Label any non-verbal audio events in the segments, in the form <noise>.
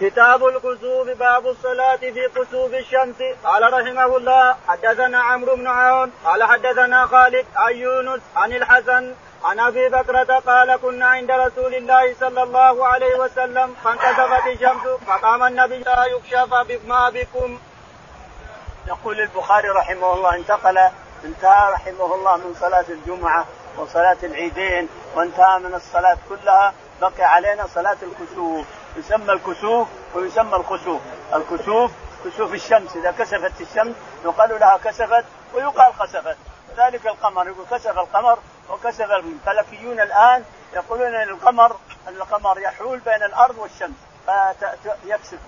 كتاب الكسوف باب الصلاة في كسوف الشمس قال رحمه الله حدثنا عمرو بن عون قال حدثنا خالد عن يونس عن الحسن عن أبي بكرة قال كنا عند رسول الله صلى الله عليه وسلم فانكسفت الشمس فقام النبي لا يكشف بما بكم. يقول البخاري رحمه الله انتقل انتهى رحمه الله من صلاة الجمعة وصلاة العيدين وانتهى من الصلاة كلها بقي علينا صلاة الكسوف يسمى الكسوف ويسمى الخسوف الكسوف كسوف الشمس إذا كسفت الشمس يقال لها كسفت ويقال خسفت. ذلك القمر يقول كسف القمر وكسف الفلكيون الآن يقولون أن القمر القمر يحول بين الأرض والشمس فيكسف.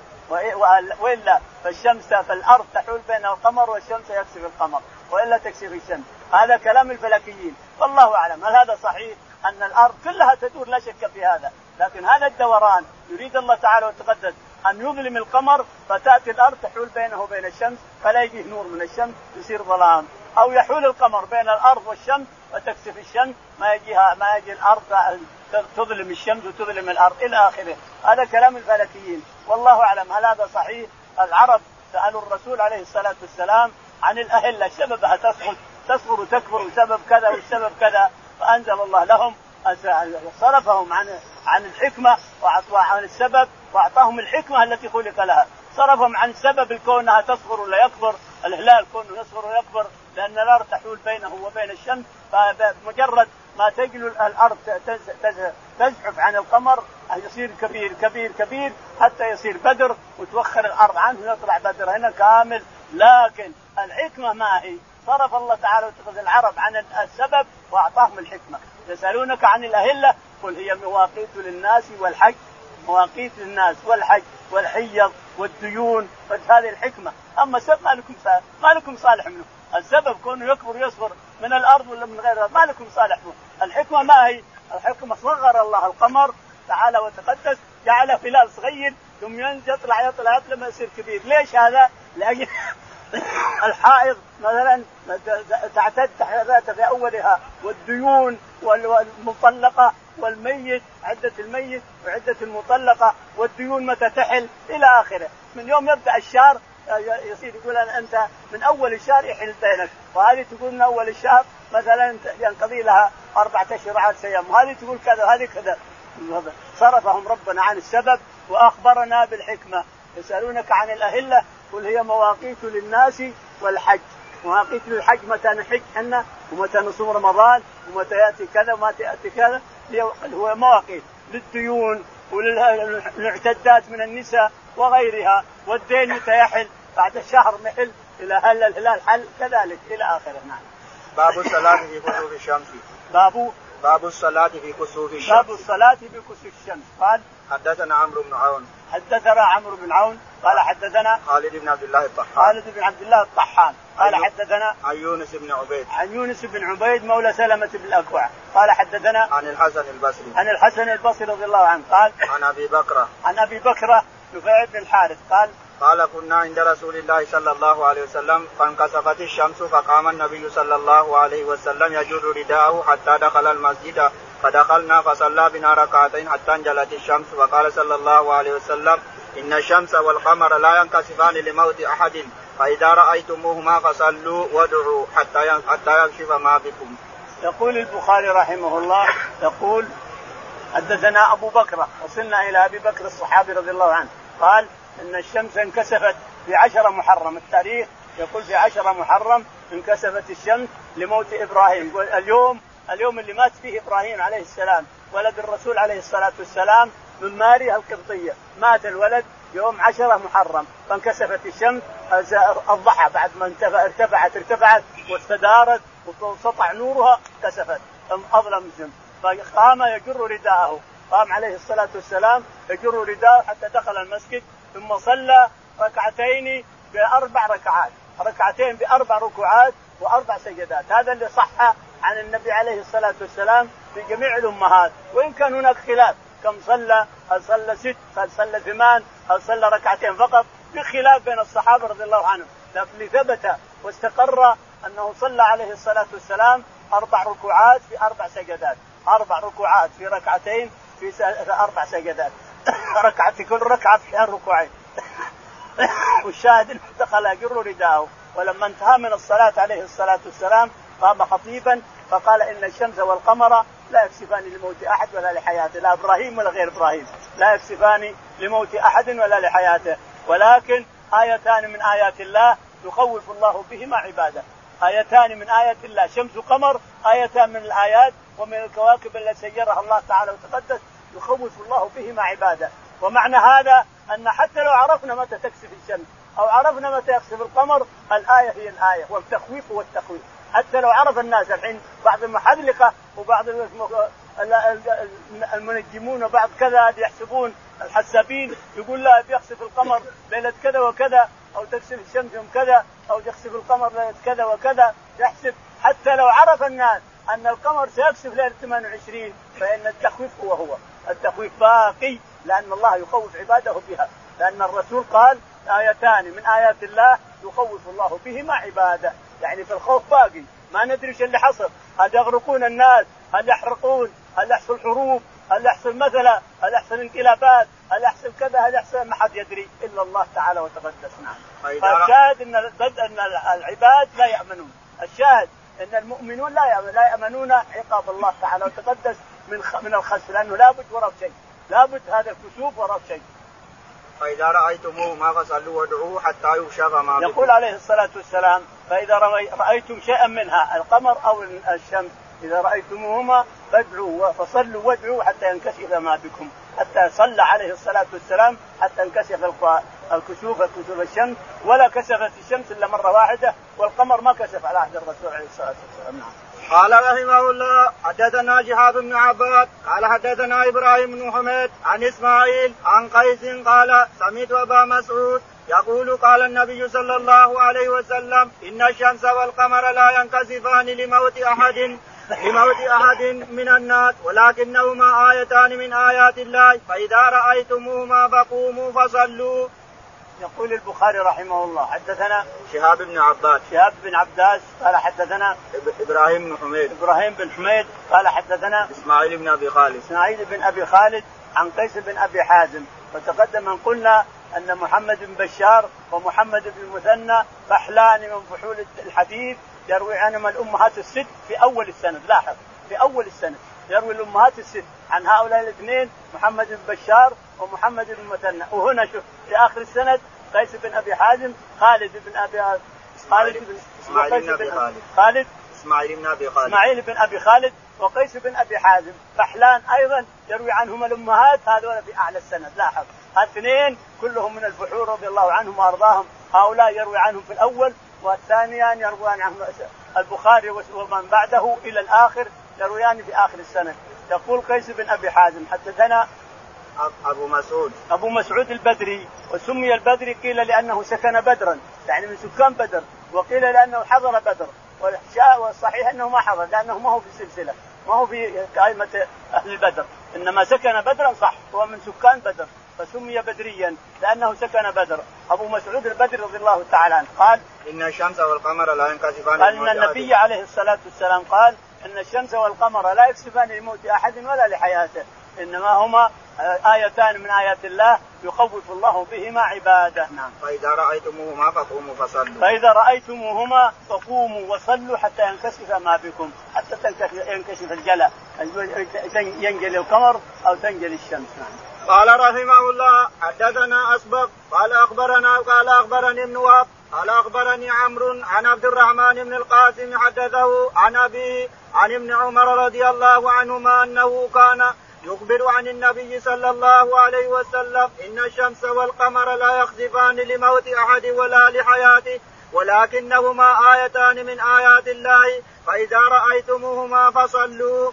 وإلا فالشمس فالأرض تحول بين القمر والشمس يكسف القمر وإلا تكسف الشمس. هذا كلام الفلكيين. والله أعلم هل هذا صحيح أن الأرض كلها تدور لا شك في هذا. لكن هذا الدوران يريد الله تعالى وتقدس أن يظلم القمر فتأتي الأرض تحول بينه وبين الشمس فلا يجيه نور من الشمس يصير ظلام. أو يحول القمر بين الأرض والشمس وتكسف الشمس ما يجيها ما يجي الأرض تظلم الشمس وتظلم الأرض إلى آخره. هذا كلام الفلكيين. والله أعلم هل هذا صحيح؟ العرب سألوا الرسول عليه الصلاة والسلام عن الأهلة سببها تسقط تصغر وتكبر وسبب كذا والسبب كذا فأنزل الله لهم صرفهم عن عن الحكمة وعن السبب وأعطاهم الحكمة التي خلق لها. صرفهم عن سبب الكون أنها تصغر ولا يكبر الهلال كونه يصغر ويكبر لأن الأرض تحول بينه وبين الشمس فمجرد ما تجل الأرض تزحف عن القمر يصير كبير كبير كبير حتى يصير بدر وتوخر الأرض عنه يطلع بدر. هنا كامل. لكن الحكمة ما هي؟ صرف الله تعالى واتخذ العرب عن السبب واعطاهم الحكمة. يسألونك عن الأهلة قل هي مواقيت للناس والحج. مواقيت للناس والحج والحيض والديون هذه الحكمة. أما السبب ما لكم ما لكم صالح منه. السبب كونه يكبر ويصغر من الأرض ولا من غيرها ما لكم صالح منه. الحكمة ما هي؟ الحكمة صغر الله القمر تعالى وتقدس جعله هلال صغير ثم يطلع يطلع يطلع ما يصير كبير، ليش هذا؟ لاجل الحائض مثلا تعتد في أولها والديون والمطلقة والميت عدة الميت وعدة المطلقة والديون متى تحل إلى آخره، من يوم يبدأ الشهر يصير يقول أنت من أول الشهر يحل بينك، وهذه تقول من أول الشهر مثلا ينقضي لها أربعة أشهر عاد أيام، وهذه تقول كذا وهذه كذا. صرفهم ربنا عن السبب وأخبرنا بالحكمة، يسألونك عن الأهلة قل هي مواقيت للناس والحج مواقيت للحج متى نحج إحنا ومتى نصوم رمضان ومتى يأتي كذا ومتى ياتي كذا هو مواقيت للديون وللمعتدات من النساء وغيرها والدين متى يحل بعد الشهر محل إلى هل الهلال حل كذلك إلى آخره نعم. باب الصلاة في كسوف الشمس. باب باب الصلاة في كسوف الشمس. باب الصلاة في كسوف الشمس قال حدثنا عمرو بن عون. حدثنا عمرو بن عون قال حدثنا خالد بن عبد الله الطحان. خالد بن عبد الله الطحان. قال أيوه. حدثنا عن يونس بن عبيد. عن يونس بن عبيد مولى سلمة بن الأكوع. قال حدثنا عن الحسن البصري. عن الحسن البصري رضي الله عنه قال عن أبي بكرة عن أبي بكرة نفيع بن الحارث قال قال كنا عند رسول الله صلى الله عليه وسلم فانكسفت الشمس فقام النبي صلى الله عليه وسلم يجر رداءه حتى دخل المسجد فدخلنا فصلى بنا ركعتين حتى انجلت الشمس وقال صلى الله عليه وسلم إن الشمس والقمر لا ينكسفان لموت أحد فإذا رأيتموهما فصلوا وادعوا حتى حتى يكشف ما بكم. يقول البخاري رحمه الله يقول حدثنا أبو بكر وصلنا إلى أبي بكر الصحابي رضي الله عنه قال إن الشمس انكسفت في عشرة محرم التاريخ يقول في عشرة محرم انكسفت الشمس لموت إبراهيم اليوم اليوم اللي مات فيه إبراهيم عليه السلام ولد الرسول عليه الصلاة والسلام من ماريا القبطية. مات الولد يوم عشرة محرم فانكسفت الشمس الضحى بعد ما ارتفعت ارتفعت واستدارت وسطع نورها كسفت أظلم الشمس فقام يجر رداءه. قام عليه الصلاة والسلام يجر رداءه حتى دخل المسجد ثم صلى ركعتين بأربع ركعات. ركعتين بأربع ركوعات وأربع سجدات. هذا اللي صح عن النبي عليه الصلاة والسلام في جميع الأمهات وإن كان هناك خلاف كم صلى هل صلى ست هل صلى ثمان هل صلى ركعتين فقط في خلاف بين الصحابة رضي الله عنهم. لكن ثبت واستقر أنه صلى عليه الصلاة والسلام أربع ركوعات في أربع سجدات. أربع ركوعات في ركعتين في أربع سجدات. <coughs> ركعة كل ركعة فيها ركوعين. <coughs> والشاهد إنه دخل يجر رداءه. ولما انتهى من الصلاة عليه الصلاة والسلام قام خطيبا فقال إن الشمس والقمر لا يكسفان لموت أحد ولا لحياته. لا إبراهيم ولا غير إبراهيم. لا يكسفان لموت أحد ولا لحياته. ولكن آيتان من آيات الله يخوف الله بهما عباده. آيتان من آيات الله شمس وقمر. آيتان من الآيات ومن الكواكب التي سيرها الله تعالى وتقدس يخوف الله بهما عباده. ومعنى هذا أن حتى لو عرفنا متى تكسف الشمس أو عرفنا متى يكسف القمر الآية هي الآية والتخويف هو التخويف. حتى لو عرف الناس الحين بعض المحذلقة وبعض المنجمون وبعض كذا يحسبون الحسابين يقول لا بيخسف القمر ليلة كذا وكذا أو تكسف الشمس يوم كذا أو يخسف القمر ليلة كذا وكذا يحسب. حتى لو عرف الناس أن القمر سيكسف ليلة 28 فإن التخويف هو هو. التخويف باقي لأن الله يخوف عباده بها. لأن الرسول قال آيتان من آيات الله يخوف الله بهما عباده. يعني في الخوف باقي. ما ندري إيش اللي حصل. هل يغرقون الناس؟ هل يحرقون؟ هل يحصل حروب؟ هل يحصل مثلا هل يحصل انقلابات؟ هل يحصل كذا؟ هل يحصل؟ ما حد يدري إلا الله تعالى وتقدس. نعم. فالشاهد إن إن العباد لا يأمنون. الشاهد إن المؤمنون لا يأمنون لا يأمنون عقاب الله تعالى وتقدس من من الخسر لأنه لابد وراء شيء. لابد هذا الكسوف وراء شيء. فإذا رأيتموه ما فصلوا وادعوه حتى يكشف ما بكم. يقول عليه الصلاة والسلام فإذا رأيتم شيئا منها القمر أو الشمس إذا رأيتموهما فادعوا فصلوا وادعوا حتى ينكشف ما بكم حتى صلى عليه الصلاة والسلام حتى انكشف الكسوف كسوف الشمس ولا كسفت الشمس إلا مرة واحدة والقمر ما كسف على عهد الرسول عليه الصلاة والسلام نعم. قال رحمه الله حدثنا جهاد بن عباد قال حدثنا إبراهيم بن حميد عن إسماعيل عن قيس قال سمعت أبا مسعود يقول قال النبي صلى الله عليه وسلم إن الشمس والقمر لا ينكسفان لموت أحد لموت أحد من الناس ولكنهما آيتان من آيات الله فإذا رأيتموهما فقوموا فصلوا. يقول البخاري رحمه الله حدثنا شهاب بن عباس. شهاب بن عباس قال حدثنا إبراهيم بن حميد. إبراهيم بن حميد قال حدثنا إسماعيل بن أبي خالد. إسماعيل بن أبي خالد عن قيس بن أبي حازم. وتقدم أن قلنا أن محمد بن بشار ومحمد بن المثنى فحلان من فحول الحديث يروي عنهما الامهات الست في أول السند. لاحظ في أول السند. يروي الأمهات الست عن هؤلاء الاثنين محمد بن بشار ومحمد بن مثنى وهنا شوف في آخر السند قيس بن أبي حازم خالد بن أبي خالد بن إسماعيل بن أبي خالد. خالد. إسماعيل بن أبي خالد. إسماعيل بن أبي خالد وقيس بن أبي حازم. فحلان أيضا يروي عنهما الأمهات هذول في أعلى السند. لاحظ اثنين كلهم من البحور رضي الله عنهم وأرضاهم. هؤلاء يروي عنهم في الأول والثانيان يرويان عن البخاري ومن بعده إلى الآخر. يرويان في آخر السنة. يقول قيس بن أبي حازم حدثنا أبو مسعود. أبو مسعود البدري وسمي البدري قيل لأنه سكن بدرا يعني من سكان بدر وقيل لأنه حضر بدر. والصحيح أنه ما حضر لأنه ما هو في السلسله ما هو في قائمة أهل بدر. إنما سكن بدرا صح هو من سكان بدر فسمي بدريا لأنه سكن بدر. أبو مسعود البدري رضي الله تعالى عنه قال إن الشمس والقمر لا ينكسفان قال أن النبي عليه الصلاة والسلام قال أن الشمس والقمر لا يكسفان لموت أحد ولا لحياته إنما هما آيتان من آيات الله يخوف الله بهما عباده. نعم. فإذا رأيتموهما فقوموا فصلوا. فإذا رأيتموهما فقوموا وصلوا حتى ينكشف ما بكم حتى ينكشف الجلاء ينجلي القمر أو تنجلي الشمس. نعم. قال رحمه الله حدثنا أسبق قال اخبرنا قال أخبرني ابن وهب قال أخبرني عمرو عن عبد الرحمن بن القاسم حدثه عن ابيه عن ابن عمر رضي الله عنهما أنه كان يخبر عن النبي صلى الله عليه وسلم إن الشمس والقمر لا يخسفان لموت أحد ولا لحياته ولكنهما آيتان من آيات الله فإذا رأيتموهما فصلوا.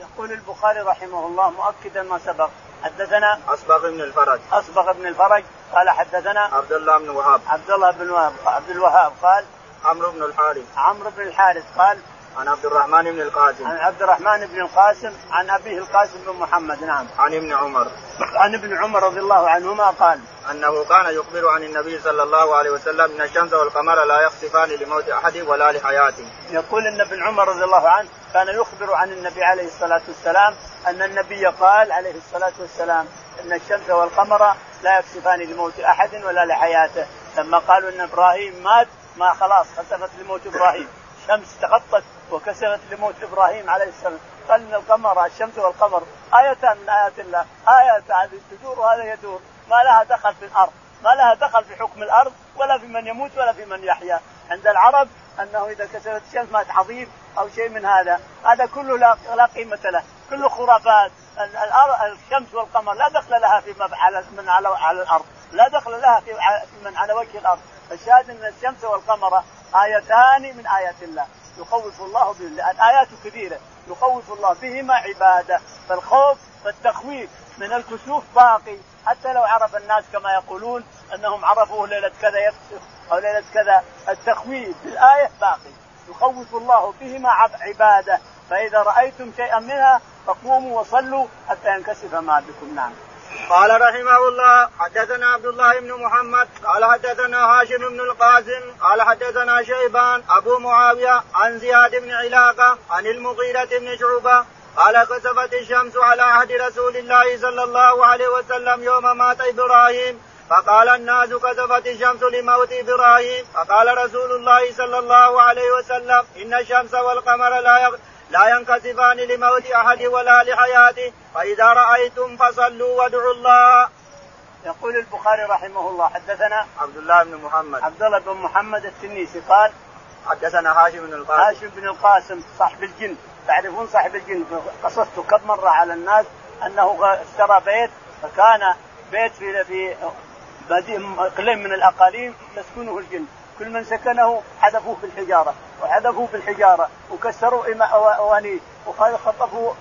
يقول البخاري رحمه الله مؤكدا ما سبق. حدثنا اصبغ بن الفرج. اصبغ بن الفرج. قال حدثنا عبد الله بن وهاب. عبد الله بن وهاب عبد الوهاب قال عمرو بن الحارث. عمرو بن الحارث قال عن عبد الرحمن بن القاسم. عن عبد الرحمن بن القاسم عن أبيه القاسم بن محمد نعم. عن ابن عمر. عن ابن عمر رضي الله عنهما قال أنه كان يخبر عن النبي صلى الله عليه وسلم أن الشمس والقمر لا يخسفان لموت أحد ولا لحياته. يقول إن ابن عمر رضي الله عنه كان يخبر عن النبي عليه الصلاة والسلام أن النبي قال عليه الصلاة والسلام إن الشمس والقمر لا يكسفان لموت أحد ولا لحياته. لما قالوا إن إبراهيم مات ما خلاص خسفت لموت إبراهيم. الشمس تغطت وكسفت لموت إبراهيم عليه السلام. قال إن القمر الشمس والقمر. آيتان من آيات الله. إيه هذه تدور وهذا يدور. ما لها دخل في الأرض. ما لها دخل في حكم الأرض ولا في من يموت ولا في من يحيا. عند العرب أنه إذا كسفت الشمس مات عظيم أو شيء من هذا. هذا كله لا قيمة له. كله خرافات. الشمس والقمر لا دخل لها في على من على على الأرض. لا دخل لها في من على وجه الأرض. الشاهد أن الشمس والقمر آيتان من آيات الله. يخوف الله به لأن آياته كثيرة. يخوف الله بهما عباده. فالخوف والتخويف من الكسوف باقي. حتى لو عرف الناس كما يقولون أنهم عرفوه ليلة كذا يكسف أو ليلة كذا التخويف بالايه باقي. يخوف الله بهما عباده. فإذا رأيتم شيئا منها فقوموا وصلوا حتى ينكسف ما بكم. نعم. قال رحمه الله حدثنا عبد الله بن محمد قال حدثنا هاشم بن القاسم قال حدثنا شيبان أبو معاوية عن زياد بن علاقة عن المغيرة بن شعبة قال كسفت الشمس على عهد رسول الله صلى الله عليه وسلم يوم مات إبراهيم فقال الناس كسفت الشمس لموت إبراهيم فقال رسول الله صلى الله عليه وسلم إن الشمس والقمر لا يغ... لا ينكسفان لموت أحد ولا لحياته فإذا رأيتم فصلوا وادعوا الله. يقول البخاري رحمه الله حدثنا عبد الله بن محمد. عبد الله بن محمد التنيسي قال حدثنا هاشم بن القاسم. هاشم بن القاسم صاحب الجن. تعرفون صاحب الجن قصصت كم مرة على الناس أنه اشترى بيت فكان بيت في في اقليم من الأقاليم تسكنه الجن. كل من سكنه حذفوه بالحجاره وحذفوه بالحجاره وكسروا أوانيه وخطفوا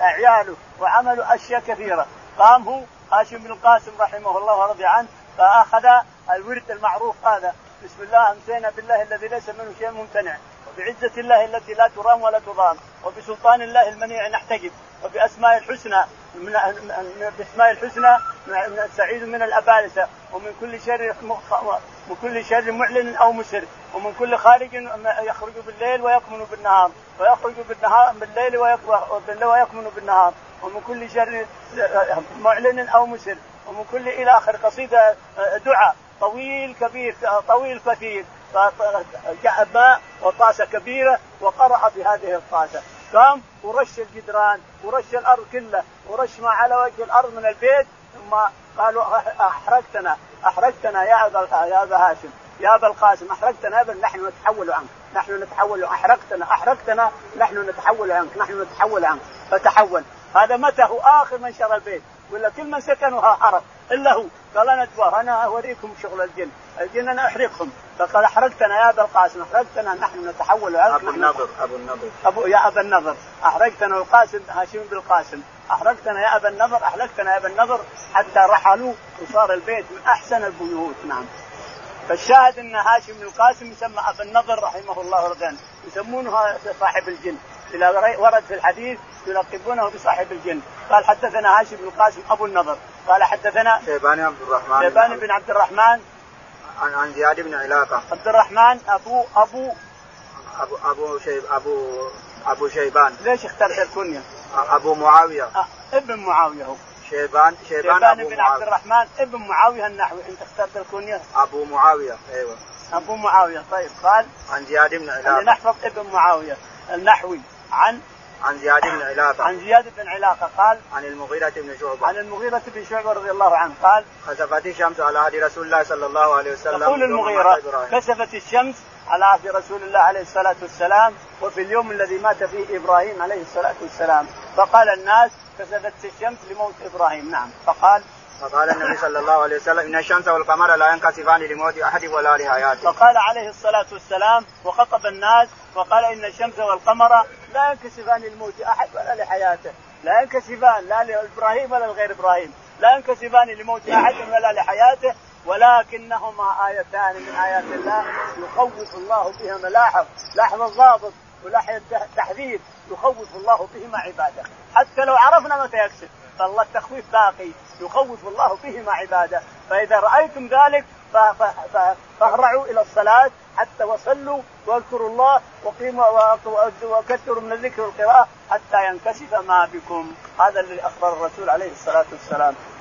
عياله وعملوا أشياء كثيرة. قام هو هاشم بن القاسم رحمه الله ورضي عنه فأخذ الورد المعروف هذا. بسم الله أمسينا بالله الذي ليس منه شيء ممتنع. وبعزة الله التي لا ترام ولا تضام وبسلطان الله المنيع نحتجب وبأسماء الحسنى من بأسماء الحسنى سعيد من الأبالسة ومن كل شر من كل شر معلن أو مسر ومن كل خارج يخرج بالليل ويكمن بالنهار ويخرج بالنهار بالليل ويكمن بالنهار ومن كل شر معلن أو مسر ومن كل إلى آخر قصيدة دعاء طويل كبير طويل كثير جاء ماء وطاسه كبيرة وقرأ في هذه الطاسة. قام ورش الجدران ورش الأرض كلها ورش ما على وجه الأرض من البيت ثم قالوا أحرقتنا أحرقتنا يا أبا يا أبا هاشم يا أبا القاسم أحرقتنا ابا نحن نتحول عنك نحن نتحول أحرقتنا أحرقتنا نحن نتحول عنك نحن نتحول عنك فتحول. هذا متى؟ هو آخر من شرى البيت. ولا كل من سكنها عرف إلا هو. قال أنا اتباه أنا أوريكم شغل الجن. الجن أنا أحرقهم. فقال أحرقتنا يا أبا القاسم. أحرقتنا. نحن نتحول أبو النضر. أبو النضر. ابو يا أبا النضر. أحرقتنا القاسم هاشم بالقاسم أحرقتنا يا أبا النضر. أحرقتنا يا أبا النضر. حتى رحلوا وصار البيت من أحسن البيوت. نعم. فالشاهد أن هاشم بن القاسم يسمى أبا النضر رحمه الله رضوان يسمونه صاحب الجن. إلى ورد في الحديث يلقبونه بصاحب الجن. قال حدثنا هاشم بن القاسم أبو النضر. قال حدثنا شيبان عبد الرحمن. شيبان بن عبد الرحمن. عن عن زياد بن علاقة. عبد الرحمن ابو ابو ابو أبو شيب ابو أبو شيبان. ليش اخترت الكنية؟ أبو معاوية. أه ابن معاوية هو. شيبان شيبان, شيبان بن عبد الرحمن ابن معاوية النحوي. انت اخترت الكنية؟ أبو معاوية أيوه. أبو معاوية. طيب قال عن زياد بن يعني نحفظ ابن معاوية النحوي عن عن زياد بن علاقة. عن زياد بن علاقة قال عن المغيرة بن شعبة. عن المغيرة بن شعبة رضي الله عنه قال خسفت الشمس على عهد رسول الله صلى الله عليه وسلم يقول المغيرة كسفت الشمس على عهد رسول الله عليه الصلاة والسلام وفي اليوم الذي مات فيه إبراهيم عليه الصلاة والسلام. فقال الناس كسفت الشمس لموت إبراهيم. نعم. فقال فقال النبي صلى الله عليه وسلم إن الشمس والقمر لا ينكسفان لموت أحد ولا لحياته. فقال عليه الصلاة والسلام وخطب الناس وقال إن الشمس والقمر لا ينكسفان لموت أحد ولا لحياته، لا ينكسفان لا لإبراهيم ولا لغير إبراهيم، لا ينكسفان لموت أحد ولا لحياته ولكنهما آيتان من آيات الله يخوف الله بهما لاحظ لاحظ الضابط ولاحظ التحذير يخوف الله بهما عباده. حتى لو عرفنا متى يكسب فالله التخويف باقي. يخوف الله بهما عباده. فإذا رأيتم ذلك فاهرعوا إلى الصلاة حتى وصلوا واذكروا الله وقيموا وكثروا من الذكر والقراءة حتى ينكشف ما بكم. هذا الذي أخبر الرسول عليه الصلاة والسلام.